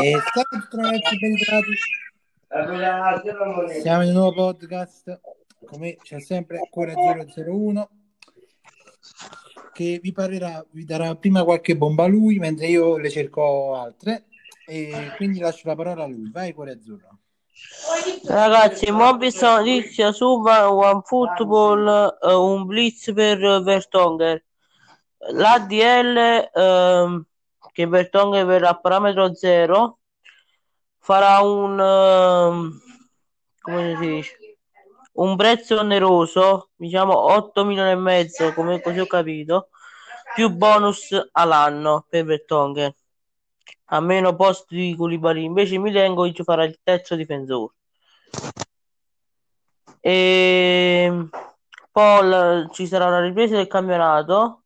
E salve ragazzi, ben ritrovati. Siamo in un nuovo podcast. Come c'è sempre Cuore 001 che vi parlerà, vi darà prima qualche bomba lui mentre io le cerco altre e quindi lascio la parola a lui. Vai Cuore Azzurro. Ragazzi, mo visto notizia su One Football, uh, un blitz per Vertonger. L'ADL uh, che Vertonghen verrà a parametro zero farà un uh, come si dice? Un prezzo oneroso diciamo 8 milioni e mezzo come così ho capito più bonus all'anno per Vertonghen a meno posti di Koulibaly. Invece Milenkovic farà il terzo difensore. E poi ci sarà una ripresa del campionato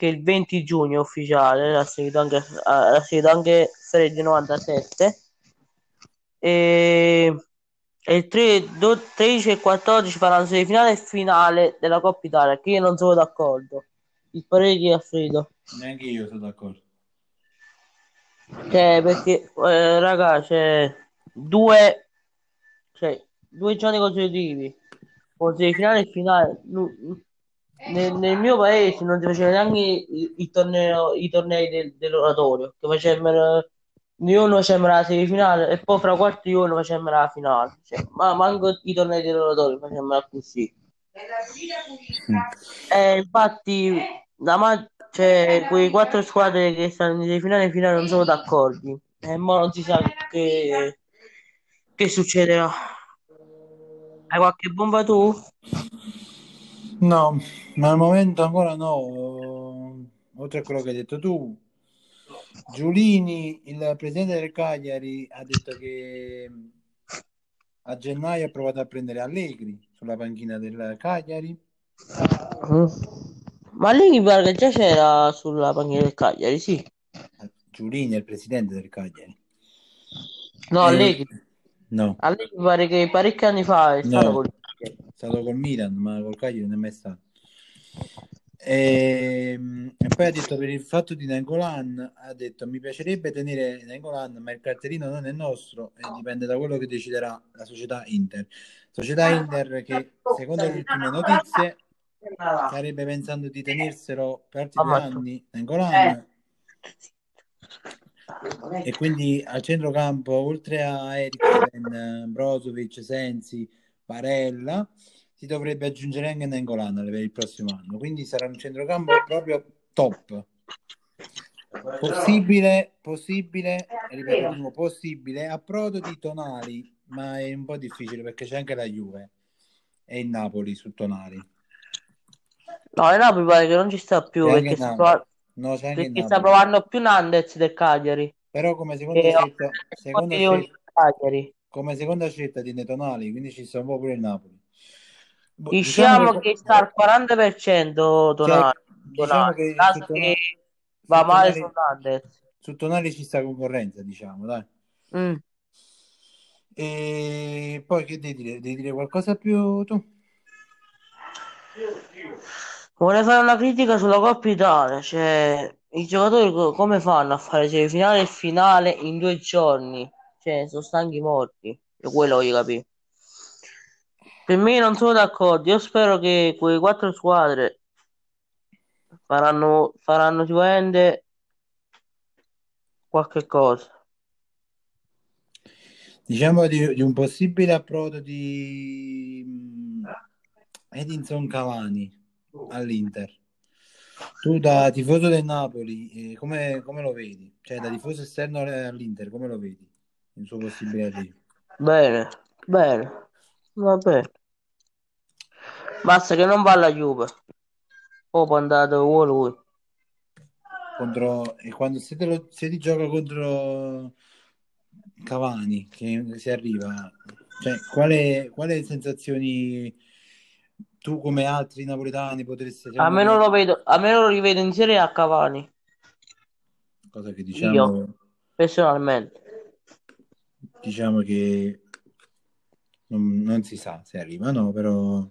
che il 20 giugno ufficiale, l'ha seguito anche, l'ha seguito anche Freddy 97 e, e il 3, 13 e 14 faranno semifinale e finale della Coppa Italia che io non sono d'accordo. Il parere di Alfredo? Neanche io sono d'accordo. Cioè perché eh, raga c'è due cioè due giorni consecutivi con semifinale e finale nel, nel, mio paese non si faceva neanche i, i, torneo, i tornei del, dell'oratorio, che facevano uno facevamo la semifinale e poi fra quarti uno facevamo la finale. Cioè, ma manco i tornei dell'oratorio facevamo così. Mm. Eh, infatti, da ma- cioè, quei quattro squadre che stanno in semifinale e finale non sono d'accordo. E mo non si sa che, che succederà. Hai qualche bomba tu? No, ma al momento ancora no. Oltre a quello che hai detto tu, Giulini, il presidente del Cagliari, ha detto che a gennaio ha provato a prendere Allegri sulla panchina del Cagliari. Ma Allegri pare che già c'era sulla panchina del Cagliari, sì. Giulini è il presidente del Cagliari. No, e... Allegri. No. Allegri pare che parecchi anni fa è stato no. È stato col Milan, ma col Cagliari non è mai stato. E, ehm, e, poi ha detto per il fatto di Nangolan ha detto mi piacerebbe tenere Nangolan ma il cartellino non è nostro e dipende da quello che deciderà la società Inter. Società Inter che secondo le ultime notizie starebbe pensando di tenerselo per altri due anni Nangolan e quindi al centrocampo oltre a Eriksen Brozovic Sensi Barella, si dovrebbe aggiungere anche Nengolan per il prossimo anno. Quindi sarà un centrocampo proprio top. Possibile, possibile, ripeto, possibile, a prodo di Tonali, ma è un po' difficile perché c'è anche la Juve e il Napoli su Tonali. No, il Napoli pare che non ci sta più perché, sta, prov- no, perché sta, provando più Nandez del Cagliari. Però come seconda scelta, seconda scelta, Cagliari come seconda scelta di Netonali, quindi ci po' pure il Napoli. Boh, diciamo, diciamo che, che, sta al 40% Tonali, cioè, diciamo che, caso tonali, che va male su Nandez. Su Tonali ci sta concorrenza, diciamo, dai. Mm. E poi che devi dire? Devi dire qualcosa più tu? Vorrei fare una critica sulla Coppa Italia, cioè i giocatori come fanno a fare semifinale e finale in due giorni? Cioè, sono stanchi morti. Io quello voglio capire. Per me non sono d'accordo. Io spero che quelle quattro squadre faranno, faranno sicuramente qualche cosa. Diciamo di, di un possibile approdo di mm, Edinson Cavani all'Inter. Tu da tifoso del Napoli, eh, come, come, lo vedi? Cioè da tifoso esterno all'Inter, come lo vedi? Il suo possibile arrivo. Bene, bene, va bene. Basta che non va alla Juve. O può andare dove vuole lui. Contro... E quando siete lo... se ti gioca contro Cavani, che si arriva, cioè, quale, quale sensazioni tu come altri napoletani potresti... A me non lo vedo, a me non lo rivedo in Serie A Cavani. Cosa che diciamo... Io, personalmente diciamo che non, non, si sa se arrivano, però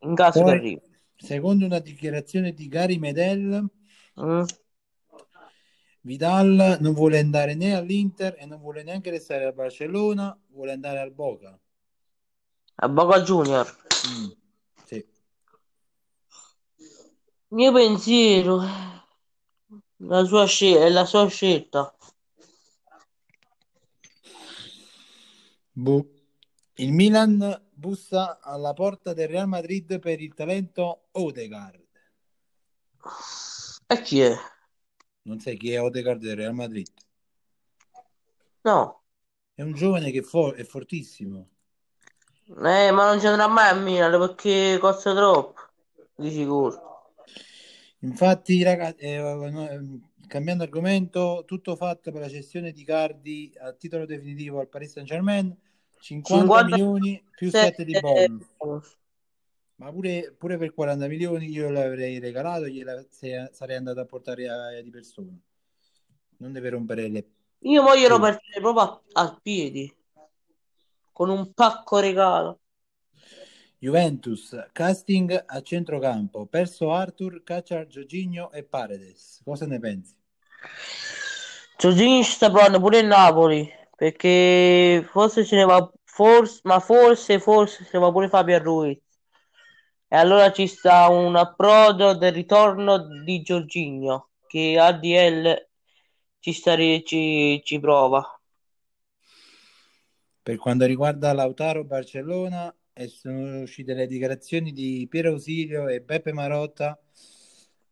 in caso Poi, che arrivi. Secondo una dichiarazione di Gary Medel, mm. Vidal non vuole andare né all'Inter e non vuole neanche restare al Barcellona, vuole andare al Boca. A Boca Junior. Mm, sì. Mio pensiero, la sua scelta, è la sua scelta. Boh. Il Milan bussa alla porta del Real Madrid per il talento Odegaard. E chi è? Non sai chi è Odegaard del Real Madrid? No. È un giovane che fo- è fortissimo. Eh, ma non ci andrà mai a Milan perché costa troppo, di sicuro. Infatti, ragazzi, eh, ehm, cambiando argomento, tutto fatto per la cessione di Cardi a titolo definitivo al Paris Saint Germain, 50, 50 milioni più 7 di bonus. Ma pure, pure per 40 milioni io l'avrei regalato, gliela sarei andato a portare a, di persona. Non deve rompere le... Io voglio partire proprio a, a piedi, con un pacco regalo. Juventus, casting a centrocampo, perso Arthur, caccia Jorginho e Paredes. Cosa ne pensi? Giorgini ci sta provando pure il Napoli, perché forse ce ne va, forse, ma forse, forse se ne va pure Fabio Ruiz. E allora ci sta un approdo del ritorno di Giorginio, che ADL ci, sta, ci, ci prova. Per quanto riguarda Lautaro Barcellona, sono uscite le dichiarazioni di Piero Ausilio e Beppe Marotta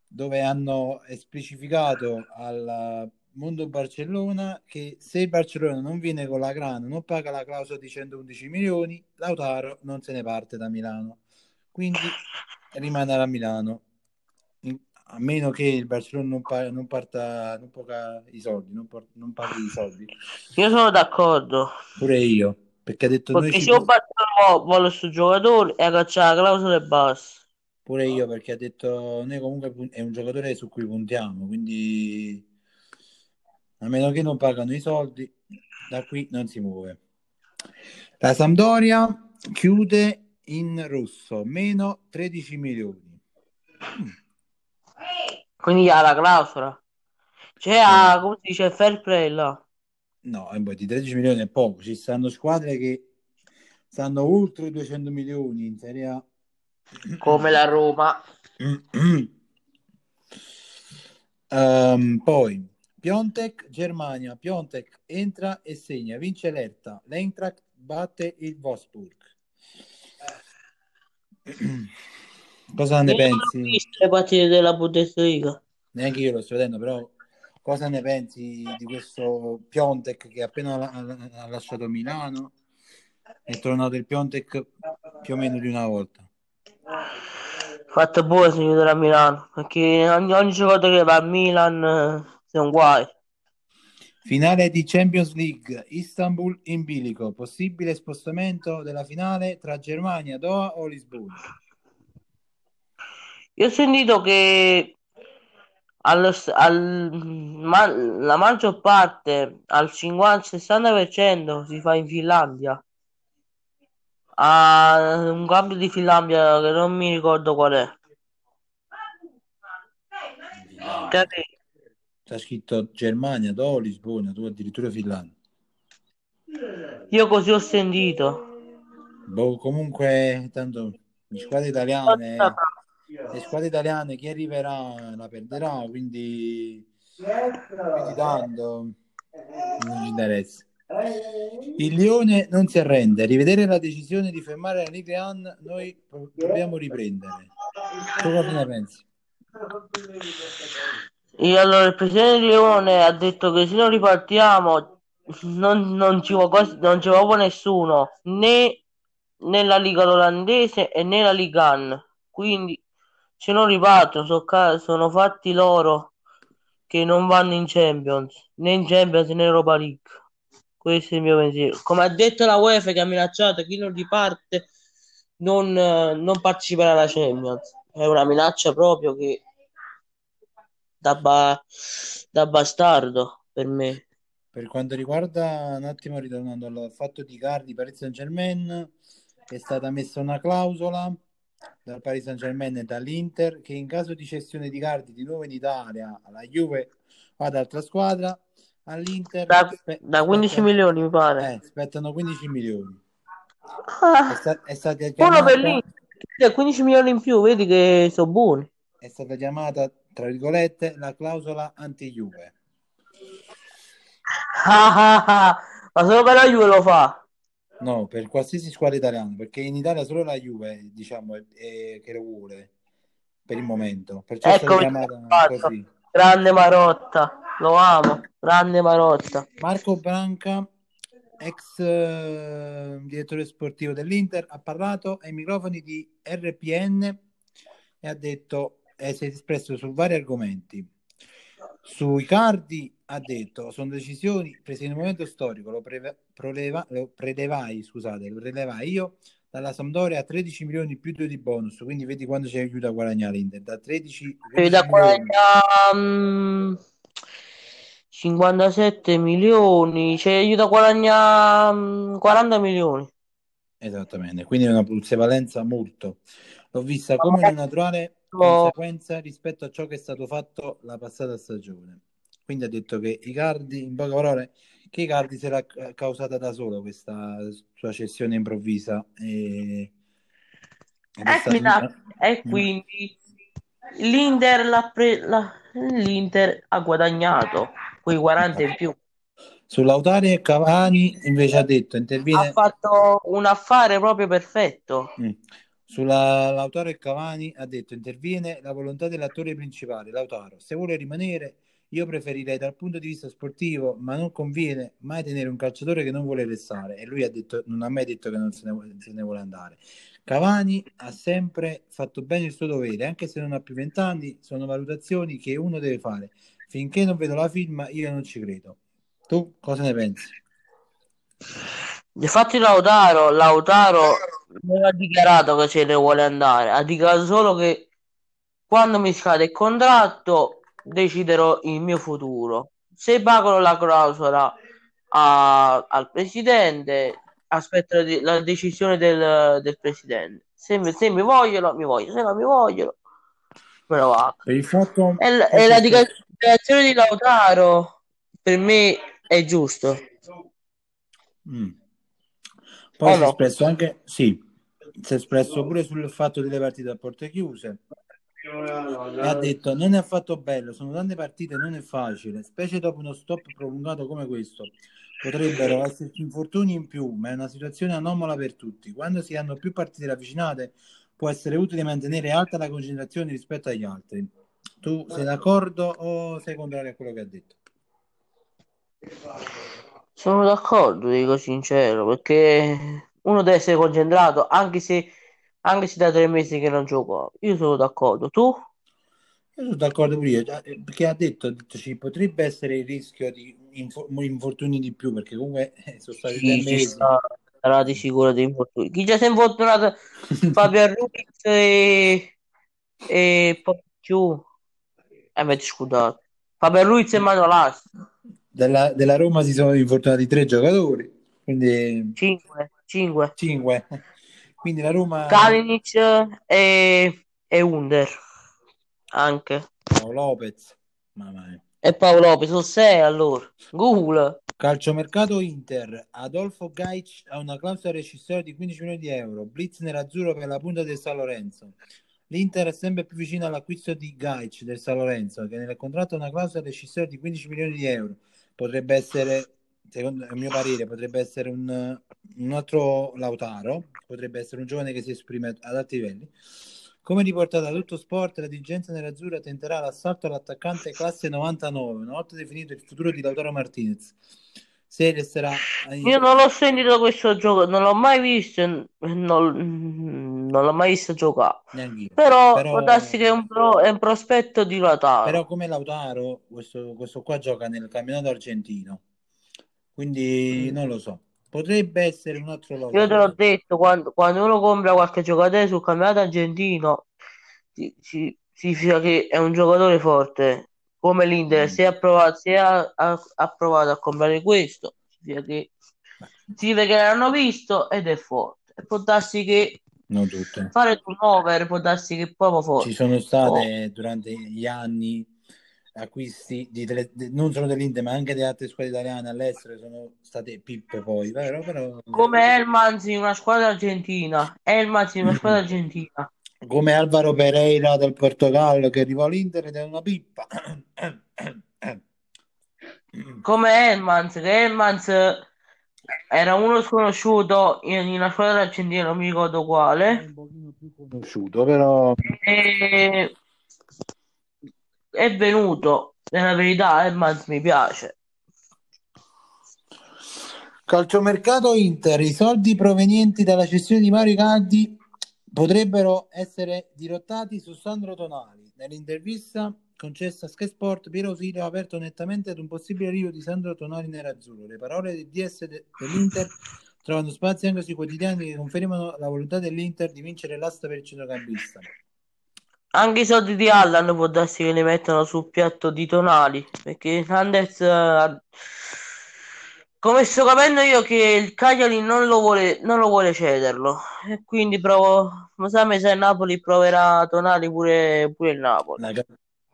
dove hanno specificato al mondo Barcellona che se il Barcellona non viene con la grana, non paga la clausola di 111 milioni, Lautaro non se ne parte da Milano. Quindi rimarrà a Milano. A meno che il Barcellona non, pa- non parta, non paga i soldi, non, por- non paghi i soldi. Io sono d'accordo, Pure io, perché ha detto noi perché ci se io Barcellona vuole questo giocatore e cacciare la clausola e basta. Pure io perché ha detto noi comunque è un giocatore su cui puntiamo, quindi a meno che non pagano i soldi, da qui non si muove. La Sampdoria chiude in rosso, meno 13 milioni. Quindi ha la clausola. C'è, a, come si dice, fair play là. No, e poi di 13 milioni è poco, ci stanno squadre che stanno oltre i 200 milioni in Serie A. Come la Roma. Ehm, poi Piontek, Germania, Piontek entra e segna, vince l'Erta, l'Eintracht batte il Wolfsburg. Cosa ne Io non pensi? visto le partite della Bundesliga. Neanche io lo sto vedendo, però cosa ne pensi di questo Piontek che appena ha, ha lasciato Milano? È tornato il Piontek più o meno di una volta. Fatto buono signore a Milano. Perché ogni, ogni giocatore che va a Milan è un guai. Finale di Champions League, Istanbul in bilico, possibile spostamento della finale tra Germania, Doha o Lisbona? Io ho sentito che allo al- ma- la maggior parte, al 50-60% si fa in Finlandia. A un cambio di Finlandia che non mi ricordo qual è. Capito? C'è scritto Germania, Doha o Lisbona, tu addirittura Finlandia. Io così ho sentito. Boh, comunque, tanto le squadre italiane, le squadre italiane chi arriverà la perderà, quindi, quindi tanto non ci interessa. Il Lione non si arrende, rivedere la decisione di fermare la Ligue 1, noi dobbiamo riprendere. Tu cosa ne pensi? E allora il presidente Leone ha detto che se non ripartiamo non, non ci va quasi, non ci va nessuno, né nella Liga olandese e né la Liga 1. Quindi se non ripartono ca- sono fatti loro che non vanno in Champions, né in Champions né in Europa League. Questo è il mio pensiero. Come ha detto la UEFA che ha minacciato chi non riparte non, non parteciperà alla Champions. È una minaccia proprio che da, ba- da bastardo per me. Per quanto riguarda, un attimo ritornando al fatto di Cardi, Paris Saint Germain, è stata messa una clausola dal Paris Saint Germain e dall'Inter che in caso di cessione di Cardi di nuovo in Italia alla Juve Guarda, altra squadra all'Inter Da, spe- da 15 spetta- milioni, mi pare. eh, spettano 15 milioni. Ah, È, sta- è stata uno chiamata, per l'Inter, 15 milioni in più, vedi che sono buoni. è stata chiamata, tra virgolette, la clausola anti-Juve. Ah, ah, ah. Ma solo per la Juve lo fa. No, per qualsiasi squadra italiana, perché in Italia solo la Juve, diciamo, è, è- che lo vuole per il momento. Perciò Ecco. Grande Marotta, lo amo. Grande Marotta. Marco Branca, ex eh, direttore sportivo dell'Inter, ha parlato ai microfoni di RPN e ha detto, e si è espresso su vari argomenti. Sui cardi ha detto, sono decisioni prese in un momento storico, lo, preve- proleva- lo prelevai, scusate, lo prelevai io dalla Sampdoria a 13 milioni più 2 di bonus, quindi vedi quando ci aiuta a guadagnare l'Inter, da 13 E 15 da milioni. 40, mm, 57 milioni, ci aiuta a guadagnare mm, 40 milioni. Esattamente, quindi è una plusvalenza molto. L'ho vista come una naturale. Conseguenza rispetto a ciò che è stato fatto la passata stagione. Quindi ha detto che Icardi, in poche parole, che Icardi se l'ha ca- causata da solo questa sua cessione improvvisa e, Eh, stato mi dà- un- E quindi l'Inter, l'ha pre- la- l'Inter ha guadagnato quei 40 in più. su Lautaro e Cavani invece ha detto Ha interviene fatto un affare proprio perfetto. Mm. Sulla Lautaro e Cavani ha detto interviene la volontà dell'attore principale, Lautaro. Se vuole rimanere, io preferirei dal punto di vista sportivo, ma non conviene mai tenere un calciatore che non vuole restare. E lui ha detto, non ha mai detto che non se ne, vuole- se ne vuole andare. Cavani ha sempre fatto bene il suo dovere, anche se non ha più vent'anni, sono valutazioni che uno deve fare. Finché non vedo la firma, io non ci credo. Tu cosa ne pensi? Infatti Lautaro, Lautaro non ha dichiarato che se ne vuole andare, ha dichiarato solo che quando mi scade il contratto deciderò il mio futuro. Se pagano la clausola a- al presidente, aspetto la decisione del, del presidente. Se se mi vogliono, mi vogliono, se non mi vogliono, me lo va. Per il fatto E, e la espresso- dichiarazione di Lautaro per me è giusto. Mm. Poi O si è no? espresso anche, sì, si è espresso pure sul fatto delle partite a porte chiuse e ha detto non è affatto bello, sono tante partite, non è facile, specie dopo uno stop prolungato come questo. Potrebbero esserci infortuni in più, ma è una situazione anomala per tutti. Quando si hanno più partite ravvicinate può essere utile mantenere alta la concentrazione rispetto agli altri. Tu sei d'accordo o sei contrario a quello che ha detto? Sono d'accordo, dico sincero, perché uno deve essere concentrato anche se, anche se da tre mesi che non gioco. Io sono d'accordo. Tu? Io sono d'accordo pure io, eh, perché ha detto, ha detto ci potrebbe essere il rischio di info- infortuni di più, perché comunque eh, sono stati tre Sì, ci mesi. sarà di sicuro di infortuni. Chi già si è infortunato? Fabio Ruiz e, e poi più. Eh, mi scusate. Fabio Ruiz e Manuel Las. Della, della Roma si sono infortunati tre giocatori, quindi 5, 5. cinque. Quindi la Roma, Kalinic e, e Under anche. oh, Lopez, mamma mia. E Paolo Lopez, sono 6 allora. Google. Calciomercato Inter, Adolfo Gaic ha una clausola rescissoria di 15 milioni di euro, Blitz nerazzurro per la punta del San Lorenzo. L'Inter è sempre più vicino all'acquisto di Gaic del San Lorenzo, che nel contratto ha una clausola rescissoria di 15 milioni di euro. Potrebbe essere, secondo il mio parere, potrebbe essere un, un altro Lautaro, potrebbe essere un giovane che si esprime ad alti livelli. Come riportato da tutto sport, la dirigenza nerazzurra tenterà l'assalto all'attaccante classe 99, una volta definito il futuro di Lautaro Martinez. Se resterà Io non l'ho sentito questo gioco, non l'ho mai visto, non, non l'ho mai visto giocare. neanch'io. Però, Però- può darsi che è un, pro- è un prospetto di Lautaro. Però come Lautaro, questo, questo qua gioca nel campionato argentino, quindi non lo so. Potrebbe essere un altro Io te l'ho Lautaro. detto, quando, quando uno compra qualche giocatore sul campionato argentino, si- si- significa che è un giocatore forte. Come l'Inter, Mm. se ha provato, se ha, ha- ha provato a comprare questo, significa che, significa che l'hanno visto ed è forte. Può darsi che Non tutte. fare turnover, può darsi che è proprio forte. Ci sono state durante gli anni acquisti di tele, non solo dell'Inter ma anche di altre squadre italiane all'estero sono state pippe poi però, però... come Elmans in una squadra argentina Elmans in una squadra argentina come Alvaro Pereira del Portogallo che arrivò all'Inter ed è una pippa come Elmans che Elmans era uno sconosciuto in una squadra argentina non mi ricordo quale un pochino più conosciuto però e è venuto. Nella verità, Edmonds mi piace. Calciomercato Inter, i soldi provenienti dalla cessione di Mario Icardi potrebbero essere dirottati su Sandro Tonali. Nell'intervista concessa a Sky Sport, Piero Silio ha aperto nettamente ad un possibile arrivo di Sandro Tonali nerazzurro. Le parole del DS de- dell'Inter trovano spazio anche sui quotidiani che confermano la volontà dell'Inter di vincere l'asta per il centrocampista. Anche i soldi di Allan può darsi che li mettono sul piatto di Tonali, perché Hernandez, eh, come sto capendo io, che il Cagliari non lo vuole, non lo vuole cederlo, e quindi provo, ma sa me se il Napoli proverà Tonali pure, pure il Napoli. La,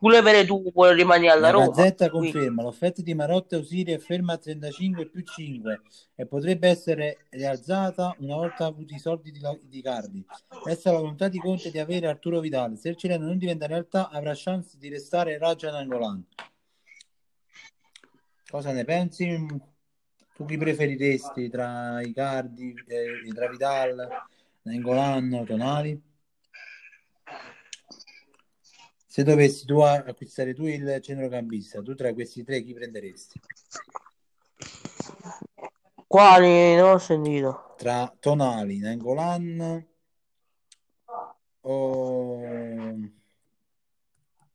Pure per tu vuole rimanere alla la Roma. Gazzetta quindi- conferma l'offerta di Marotta Usiri è ferma a 35 più 5 e potrebbe essere rialzata una volta avuti i soldi di, di Cardi. Resta la volontà di Conte di avere Arturo Vidal. Se il cileno non diventa realtà, avrà chance di restare Raja Nangolan. Cosa ne pensi? Tu chi preferiresti tra Icardi, eh, tra Vidal, Nangolan, Tonali? Se dovessi tu acquistare tu il centrocampista, tu tra questi tre chi prenderesti? Quali? Non ho sentito. Tra Tonali, Nangolan o...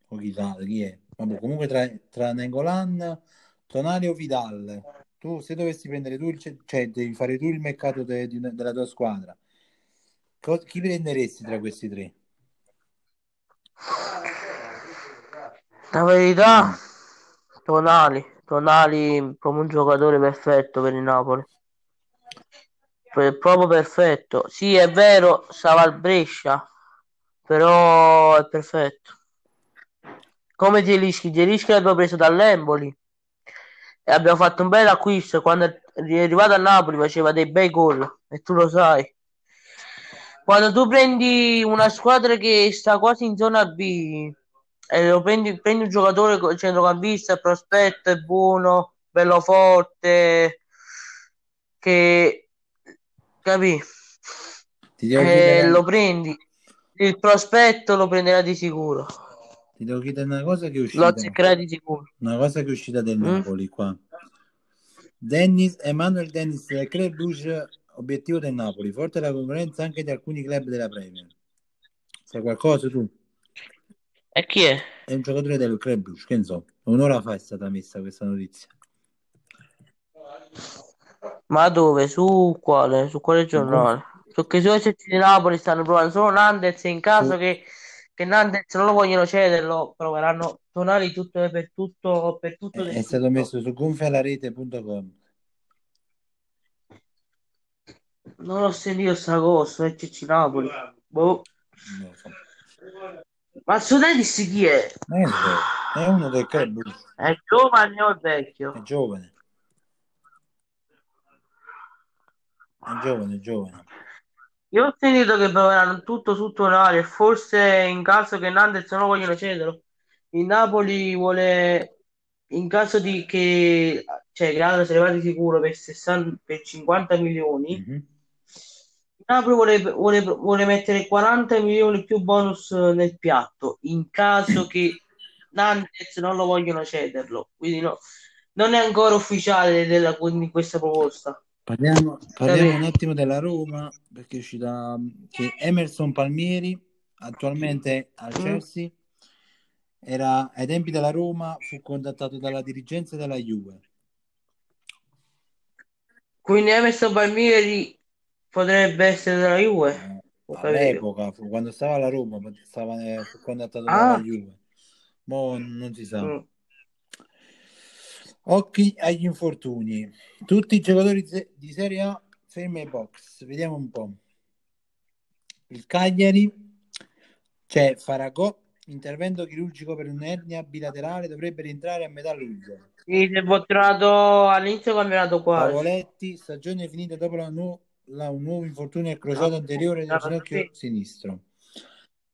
o chi, sa- chi è? Vabbè, comunque tra, tra Nangolan, Tonali o Vidal, tu se dovessi prendere tu il, cioè devi fare tu il mercato de- di- della tua squadra, co- chi prenderesti tra questi tre? La verità, Tonali. Tonali come un giocatore perfetto per il Napoli. Per- proprio perfetto. Sì, è vero, stava al Brescia, però è perfetto. Come Zielinski, Zielinski l'abbiamo preso dall'Emboli e abbiamo fatto un bel acquisto. Quando è arrivato a Napoli faceva dei bei gol e tu lo sai. Quando tu prendi una squadra che sta quasi in zona B e lo prendi, prendi un giocatore centrocampista, prospetto, è buono, bello forte, che capì? Eh, lo prendi, il prospetto lo prenderà di sicuro, ti devo chiedere una cosa che è lo uscita, azzeccherà di sicuro. una cosa che è uscita del Mm? Napoli qua. Dennis, Emanuel Dennis del Club Brugge, obiettivo del Napoli, forte la concorrenza anche di alcuni club della Premier. Sai qualcosa tu? E chi è? È un giocatore del Club che ne so. Un'ora fa è stata messa questa notizia. Ma dove? Su quale? Su quale giornale? Su SC di Napoli stanno provando solo Nandez e in caso Su- che, che Nandez non lo vogliono cederlo, proveranno Tonali tutto per tutto per tutto È, è stato messo su gonfialarete.com. Non ho sentito sta cosa, SC Napoli. Boh. Lo so. Ma Sudadis chi è? È è uno del Club È giovane o è è vecchio? giovane. È giovane, è giovane. Io ho sentito che proveranno tutto su Tonali e forse in caso che Nandez non vogliono cederlo, il Napoli vuole, in caso di che, cioè che ne va di sicuro per, 60, per 50 milioni, Mhm. Napoli vuole, vuole, vuole mettere 40 milioni più bonus nel piatto, in caso che Nandez non lo vogliono cederlo. Quindi no, non è ancora ufficiale della, di questa proposta. Parliamo, parliamo un attimo della Roma, perché è uscita che Emerson Palmieri, attualmente al Mm. Chelsea, era ai tempi della Roma, fu contattato dalla dirigenza della Juve. Quindi Emerson Palmieri potrebbe essere della Juve. Eh, all'epoca, fu- quando stava alla Roma, stava, fu contattato dalla Ah, Juve. Mo non si sa. mm. Occhi agli infortuni. Tutti i giocatori di Serie A fermi ai box. Vediamo un po'. Il Cagliari c'è Faragò, intervento chirurgico per un'ernia bilaterale, dovrebbe rientrare a metà luglio. Sì, si è fortunato all'inizio campionato quasi. Pavoletti, stagione finita dopo la nu- la- un nuovo infortunio al crociato anteriore del Ah, ginocchio sinistro.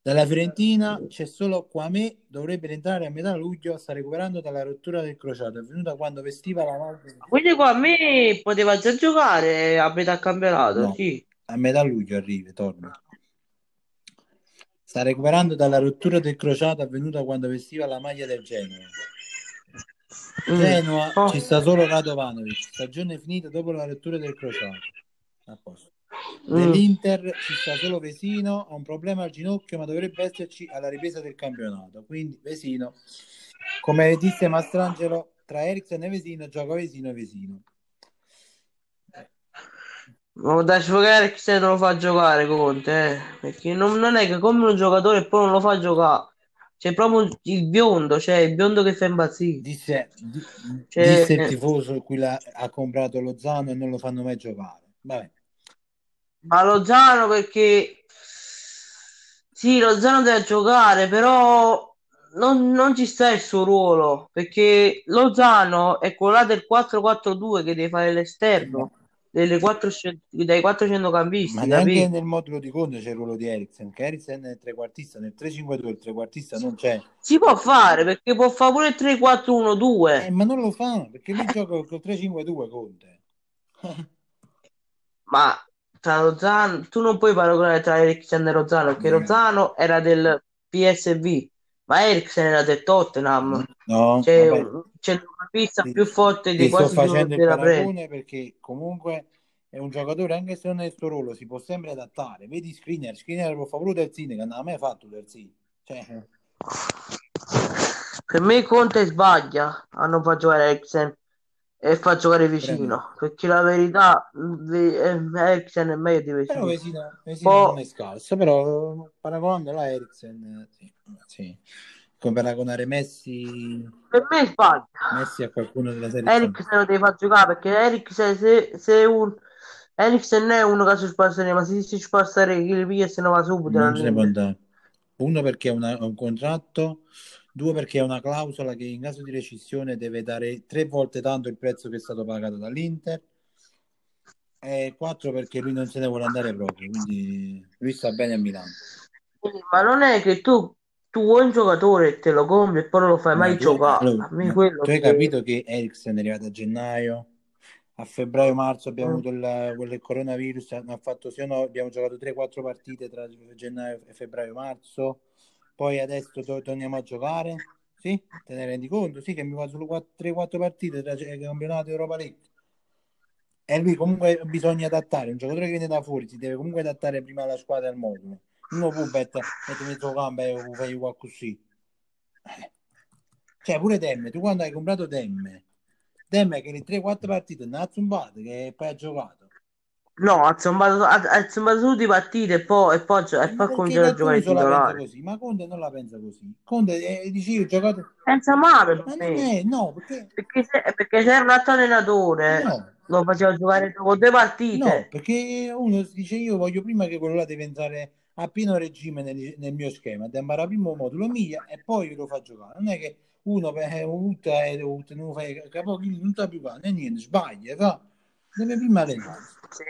Dalla Fiorentina c'è solo Quame, dovrebbe rientrare a metà luglio, sta recuperando dalla rottura del crociato, avvenuta quando vestiva la maglia. Quindi qua a me poteva già giocare a metà campionato, No. sì. A metà luglio arriva, torna. Sta recuperando dalla rottura del crociato avvenuta quando vestiva la maglia del Genoa. Mm. Genoa Oh. ci sta solo Radovanovic, stagione finita dopo la rottura del crociato. Posto. Mm. Ci sta solo Vesino, ha un problema al ginocchio, ma dovrebbe esserci alla ripresa del campionato. Quindi Vesino, come disse Mastrangelo, tra Eriksen e Vesino gioca Vesino e Vesino. Ma da che se non lo fa giocare Conte, eh. Perché non, non è che come un giocatore poi non lo fa giocare. C'è proprio il biondo, cioè il biondo che fa impazzire. Disse, di- Cioè- disse il tifoso qui la- ha comprato Lozano e non lo fanno mai giocare. Vabbè. Ma Lozano perché sì, Lozano deve giocare, però non, non ci sta il suo ruolo, perché Lozano è quello del 4-4-2 che deve fare l'esterno delle quattro, cent- dai 4 centrocampisti, Ma neanche capito? nel modulo di Conte c'è il ruolo di Eriksen, che Eriksen è il trequartista, nel 3-5-2 il trequartista non c'è. Si può fare, perché può fare pure il Eh, 3-4-1-2, ma non lo fa, perché lui gioca col 3-5-2 Conte. ma tra Lozano, tu non puoi paragonare tra Eriksen e Lozano, Mm. Lozano era del PSV, ma Eriksen era del Tottenham. No, C'è vabbè. un centrocampista Sì. più forte di sto quasi facendo tutti il paragone perché comunque è un giocatore, anche se non è il suo ruolo, si può sempre adattare. Vedi Skriniar, Skriniar può fare pure terzine, che non ha mai fatto terzine. Cioè, Per me Conte sbaglia a non far giocare Eriksen e fa giocare vicino, perché la verità ve- Eriksen è meglio di però vicino. Vesino, Vesino Po- non è scarso, però paragonandolo a Eriksen, sì, sì. Come paragonare Messi, Per me sbaglia. Messi a qualcuno della serie. Eriksen lo deve far giocare perché Eriksen se, se un Eriksen è uno che si spostare, ma se si spostare chi li piglia se ne va subito. Non ce ne può andare. Uno perché è una- un contratto, due perché è una clausola che in caso di rescissione deve dare tre volte tanto il prezzo che è stato pagato dall'Inter e quattro perché lui non se ne vuole andare proprio, quindi lui sta bene a Milano. Ma non è che tu, tu vuoi un giocatore e te lo compri e poi non lo fai mai Ma tu, giocare. allora, A me ma quello tu hai che- capito che Eriksen è arrivato a gennaio, a febbraio-marzo abbiamo Mm. avuto il, del coronavirus, hanno fatto sì o no, abbiamo giocato 3-4 partite tra gennaio e febbraio-marzo, poi adesso to- torniamo a giocare, sì? Te ne rendi conto? Sì, che mi fa solo 3-4 partite tra il campionato Europa League. E lui comunque bisogna adattare, un giocatore che viene da fuori si deve comunque adattare prima alla squadra e al modulo. Non può mettere mezzo campo e fai qua così. Eh. Cioè, pure Demme, tu quando hai comprato Demme, Demme che le 3-4 partite non ha zumbato, che poi ha giocato. No, ha zombato, ha, ha zombato tutte le partite e poi, e poi, e Eh, poi cominciato a giocare titolare. così, ma Conte non la pensa così. Conte eh, dice io ho giocato... Pensa male per Ma è, no, perché... Perché se, perché se era un altro allenatore, No, lo faceva giocare dopo due no, partite. perché uno dice io voglio prima che quello là deve entrare a pieno regime nel, nel mio schema, deve imparare prima un modulo mia e poi lo fa giocare. Non è che uno per utta e utta, non fai capo non sta più qua, né niente, sbaglia, fa. Deve prima allenarsi. Sì.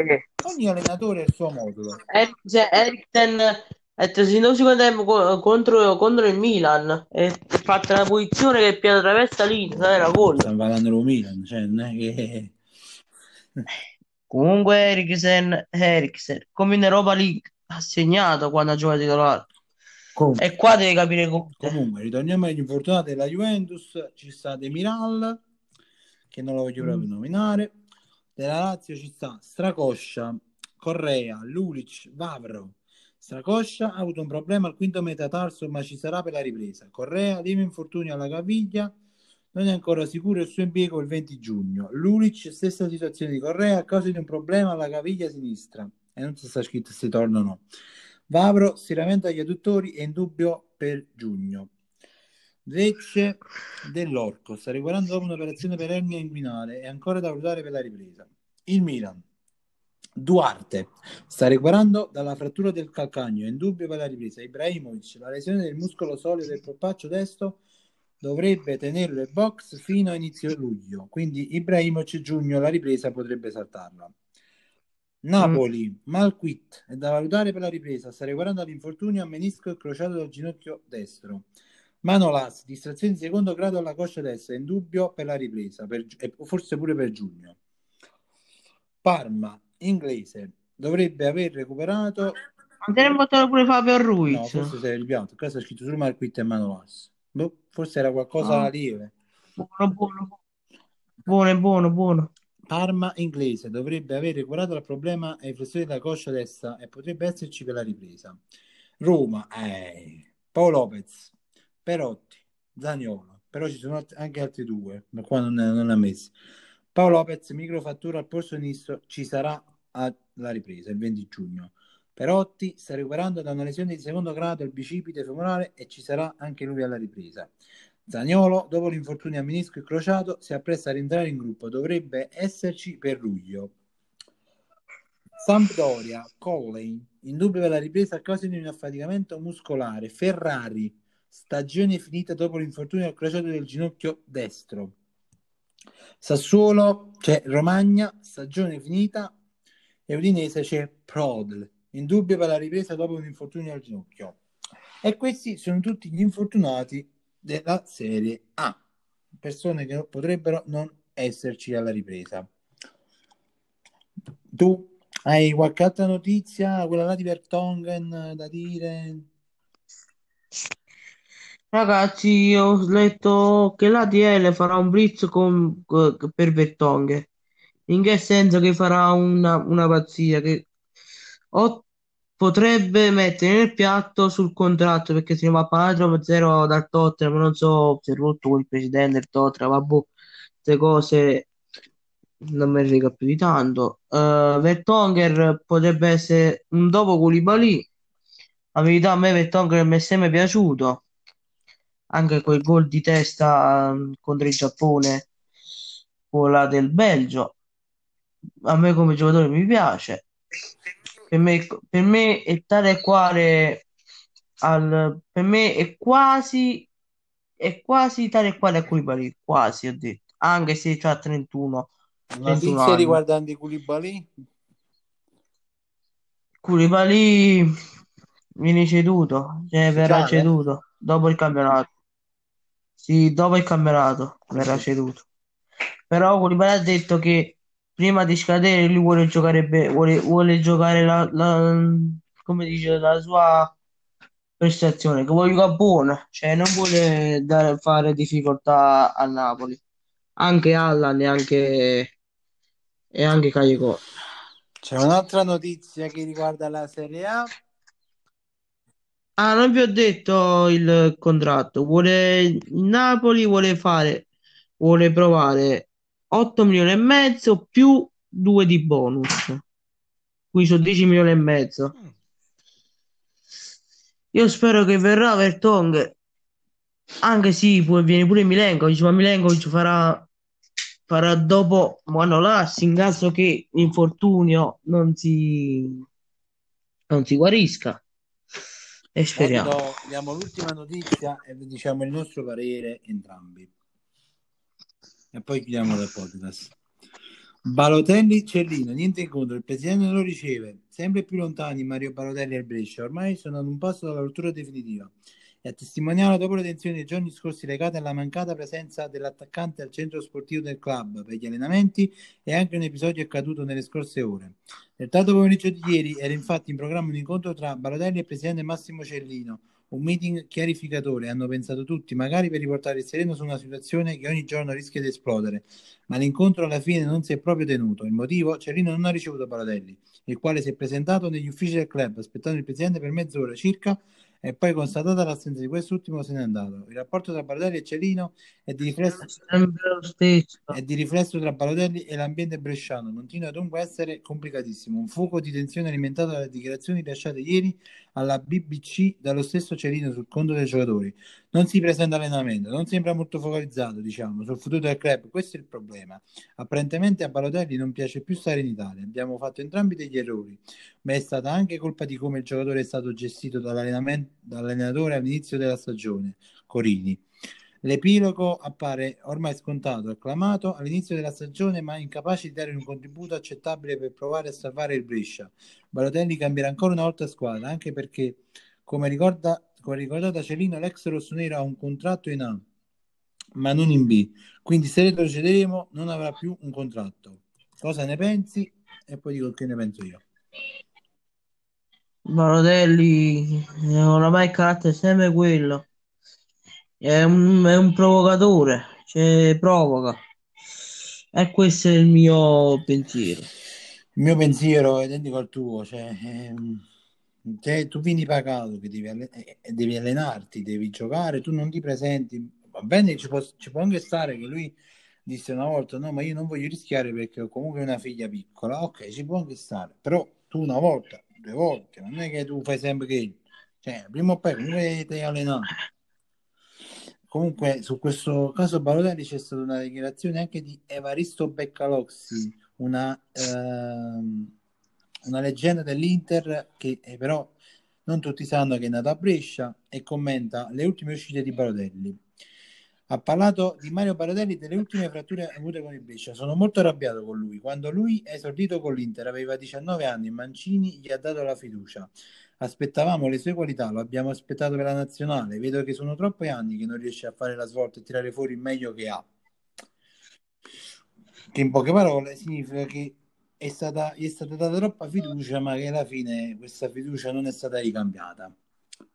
Ogni allenatore ha il suo modulo. Eriksen Eriksen è trascinato il secondo tempo co- contro, contro il Milan e ha fatto una posizione che piede attraversa l'Inter, era gol. Stanno parlando dello Milan, cioè non è che... Comunque Eriksen, Eriksen, come in Europa League, ha segnato quando ha giocato titolare. Comunque, E qua devi capire Conte. comunque, ritorniamo agli infortunati della Juventus. Ci sta Demiral, che non lo voglio proprio nominare. Della Lazio ci sta Stracoscia, Correa, Lulic, Vavro. Stracoscia ha avuto un problema al quinto metatarso, ma ci sarà per la ripresa. Correa, lieve infortunio alla caviglia, non è ancora sicuro il suo impiego il 20 giugno. Lulic, stessa situazione di Correa, a causa di un problema alla caviglia sinistra. E non si sta scritto se torna o no. Vavro, stiramento agli adduttori è in dubbio per giugno. Vecce dell'Orco sta recuperando dopo un'operazione per ernia inguinale e ancora da valutare per la ripresa. Il Milan Duarte sta recuperando dalla frattura del calcagno, è indubbio per la ripresa. Ibrahimovic, la lesione del muscolo solido del polpaccio destro dovrebbe tenerlo in box fino a inizio luglio, quindi Ibrahimovic giugno la ripresa potrebbe saltarla. Napoli, mm. Malquit è da valutare per la ripresa, sta recuperando dall'infortunio a menisco e crociato dal ginocchio destro. Manolas, distrazione di secondo grado alla coscia destra, in dubbio per la ripresa, per, e forse pure per giugno. Parma, inglese, dovrebbe aver recuperato. Andremo a pure Fabio Ruiz. No, forse si è ripianto. Qua sta scritto solo Marquit e Manolas. Boh, forse era qualcosa ah. lieve. Buono, buono. Buono, buono, buono. Parma inglese dovrebbe aver recuperato il problema ai flessori della coscia destra e potrebbe esserci per la ripresa. Roma, eh. Paolo Lopez, Perotti, Zagnolo, però ci sono anche altri due, ma qua non, non ha messi. Paolo Lopez, microfattura al polso sinistro, ci sarà alla ripresa il 20 giugno. Perotti sta recuperando da una lesione di secondo grado al bicipite femorale e ci sarà anche lui alla ripresa. Zagnolo, dopo l'infortunio a menisco e crociato, si appresta a rientrare in gruppo, dovrebbe esserci per luglio. Sampdoria, Colley, in dubbio per la ripresa a causa di un affaticamento muscolare. Ferrari, stagione finita dopo l'infortunio al crociato del ginocchio destro. Sassuolo c'è Romagna, stagione finita, e Udinese c'è Prodl, in dubbio per la ripresa dopo un infortunio al ginocchio. E questi sono tutti gli infortunati della Serie A, persone che potrebbero non esserci alla ripresa. Tu hai qualche altra notizia, quella là di Vertongen da dire? Ragazzi, ho letto che l'ADL farà un blitz con, per Vertonghen. In che senso che farà una, una pazzia? Che o potrebbe mettere nel piatto sul contratto perché se ne va a pagare troppo zero dal Tottenham. Non so se è rotto con il presidente del Tottenham. Vabbè, queste cose non mi frega più di tanto. Uh, Vertonghen potrebbe essere un dopo Koulibaly. La verità a me Vertonghen mi è sempre piaciuto anche quel gol di testa um, contro il Giappone, quella del Belgio. A me come giocatore mi piace. Per me, per me è tale e quale al, per me è quasi è quasi tale e quale a Koulibaly, quasi ho detto, anche se c'ha 31 Notizie riguardanti Koulibaly? Koulibaly viene ceduto, cioè verrà ceduto dopo il campionato. Sì, dopo il campionato verrà ceduto. Però Koulibaly ha detto che prima di scadere lui vuole giocare, be- vuole, vuole giocare la, la, come dice, la sua prestazione, che vuole giocare buona, cioè non vuole dare, fare difficoltà a Napoli. Anche Allan e anche, e anche Callegò. C'è un'altra notizia che riguarda la Serie A. Ah, non vi ho detto il contratto. Vuole il Napoli vuole fare, vuole provare 8 milioni e mezzo più 2 di bonus. Qui sono 10 milioni e mezzo. Mm. Io spero che verrà Vertong. Anche sì, poi viene pure Milenkovic, ma Milenkovic farà, farà dopo Manolas in caso che l'infortunio non si, non si guarisca. E speriamo. Adesso diamo l'ultima notizia e vi diciamo il nostro parere entrambi. E poi chiudiamo il podcast. Balotelli Cellino, niente in contro, il presidente non lo riceve, sempre più lontani Mario Balotelli e il Brescia, ormai sono ad un passo dalla rottura definitiva e a testimoniare dopo le tensioni dei giorni scorsi legate alla mancata presenza dell'attaccante al centro sportivo del club per gli allenamenti e anche un episodio accaduto nelle scorse ore. Nel tardo pomeriggio di ieri era infatti in programma un incontro tra Balotelli e il presidente Massimo Cellino, un meeting chiarificatore, hanno pensato tutti, magari per riportare il sereno su una situazione che ogni giorno rischia di esplodere, ma l'incontro alla fine non si è proprio tenuto. Il motivo? Cellino non ha ricevuto Balotelli, il quale si è presentato negli uffici del club aspettando il presidente per mezz'ora circa e poi constatata l'assenza di quest'ultimo se n'è andato. Il rapporto tra Balotelli e Celino è di riflesso, è di riflesso tra Balotelli e l'ambiente bresciano, continua dunque a essere complicatissimo. Un fuoco di tensione alimentato dalle dichiarazioni lasciate ieri alla BBC dallo stesso Cerino sul conto dei giocatori. Non si presenta allenamento, non sembra molto focalizzato, diciamo, sul futuro del club. Questo è il problema. Apparentemente a Balotelli non piace più stare in Italia. Abbiamo fatto entrambi degli errori, ma è stata anche colpa di come il giocatore è stato gestito dall'allenatore all'inizio della stagione, Corini. L'epilogo appare ormai scontato, acclamato all'inizio della stagione, ma incapace di dare un contributo accettabile per provare a salvare il Brescia. Balotelli cambierà ancora una volta squadra, anche perché, come ricorda come ricordato da Celino, l'ex rossonero ha un contratto in A, ma non in B. Quindi se retrocederemo non avrà più un contratto. Cosa ne pensi? E poi dico che ne penso io. Balotelli, oramai il carattere è sempre quello. È un, è un provocatore, cioè provoca. E questo è il mio pensiero. Il mio pensiero è identico al tuo, cioè, ehm, cioè, tu vieni pagato che devi, eh, devi, allenarti, devi giocare, tu non ti presenti. Va bene, ci può, ci può, anche stare che lui disse una volta: No, ma io non voglio rischiare perché ho comunque una figlia piccola. Ok, ci può anche stare, però tu una volta, due volte, non è che tu fai sempre che, cioè, prima o poi comunque devi allenare. Comunque, su questo caso Balotelli c'è stata una dichiarazione anche di Evaristo Beccalossi, una. Ehm, una leggenda dell'Inter che eh, però non tutti sanno che è nata a Brescia e commenta le ultime uscite di Balotelli. Ha parlato di Mario Balotelli e delle ultime fratture avute con il Brescia. Sono molto arrabbiato con lui. Quando lui è esordito con l'Inter, aveva 19 anni, Mancini gli ha dato la fiducia. Aspettavamo le sue qualità, lo abbiamo aspettato per la nazionale. Vedo che sono troppi anni che non riesce a fare la svolta e tirare fuori il meglio che ha. Che in poche parole significa che è stata, è stata data troppa fiducia, ma che alla fine questa fiducia non è stata ricambiata.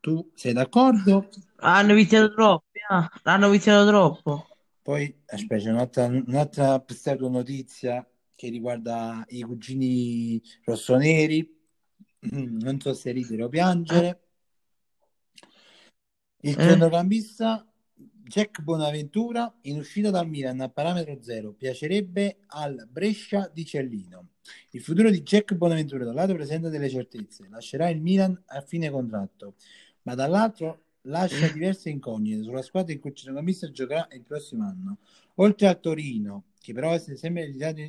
Tu sei d'accordo? Hanno viziato troppo, ah, hanno viziato troppo. Poi aspetta, un'altra, un'altra notizia che riguarda i cugini rossoneri. Non so se ridere o piangere. Il eh? centrocampista Jack Bonaventura in uscita dal Milan a parametro zero piacerebbe al Brescia di Cellino. Il futuro di Jack Bonaventura da un lato presenta delle certezze, lascerà il Milan a fine contratto, ma dall'altro lascia diverse incognite sulla squadra in cui il centrocampista giocherà il prossimo anno. Oltre a Torino, che però è sempre ritirato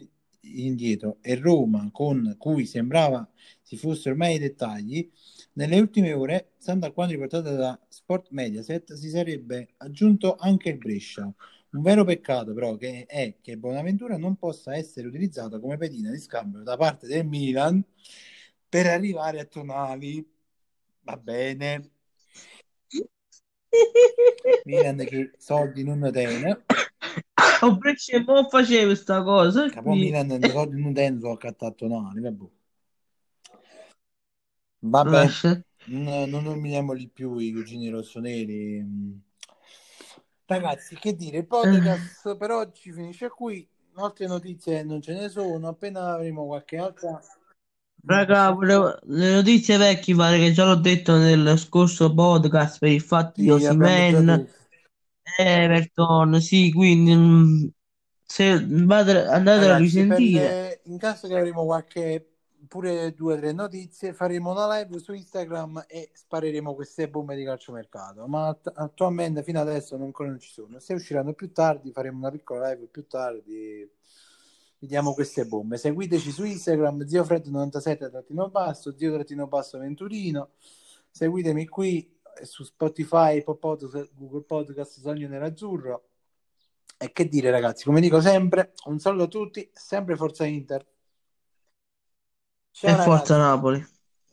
indietro, e Roma, con cui sembrava si fossero ormai i dettagli, nelle ultime ore, stando a quanto riportato da Sport Mediaset, si sarebbe aggiunto anche il Brescia. Un vero peccato però che è che Bonaventura non possa essere utilizzato come pedina di scambio da parte del Milan per arrivare a Tonali. Va bene. Milan che soldi non ne tiene. O Brescia non faceva questa cosa. Capo Milan soldi non tiene, sono accattato Tonali. Vabbè. Vabbè, n- non nominiamoli più i cugini rossoneri. Ragazzi, che dire, il podcast per oggi finisce qui. Altre notizie non ce ne sono. Appena avremo qualche altra. Raga, volevo... le notizie vecchie pare che già l'ho detto nel scorso podcast per il fatto di Sì, già Osimen. Everton, sì, quindi mm, se vate- andate a per risentire. le- in caso che avremo qualche pure due o tre notizie, faremo una live su Instagram e spareremo queste bombe di calciomercato. Ma att- attualmente fino adesso non, ancora non ci sono. Se usciranno più tardi, faremo una piccola live più tardi. Vediamo queste bombe. Seguiteci su Instagram, ziofred97 trattino basso, zio basso Venturino. Seguitemi qui su Spotify, Podcast, Google Podcast, Sogno Nerazzurro. E che dire, ragazzi, come dico sempre, un saluto a tutti, sempre Forza Inter. Ciao, e ragazzi. Forza Napoli.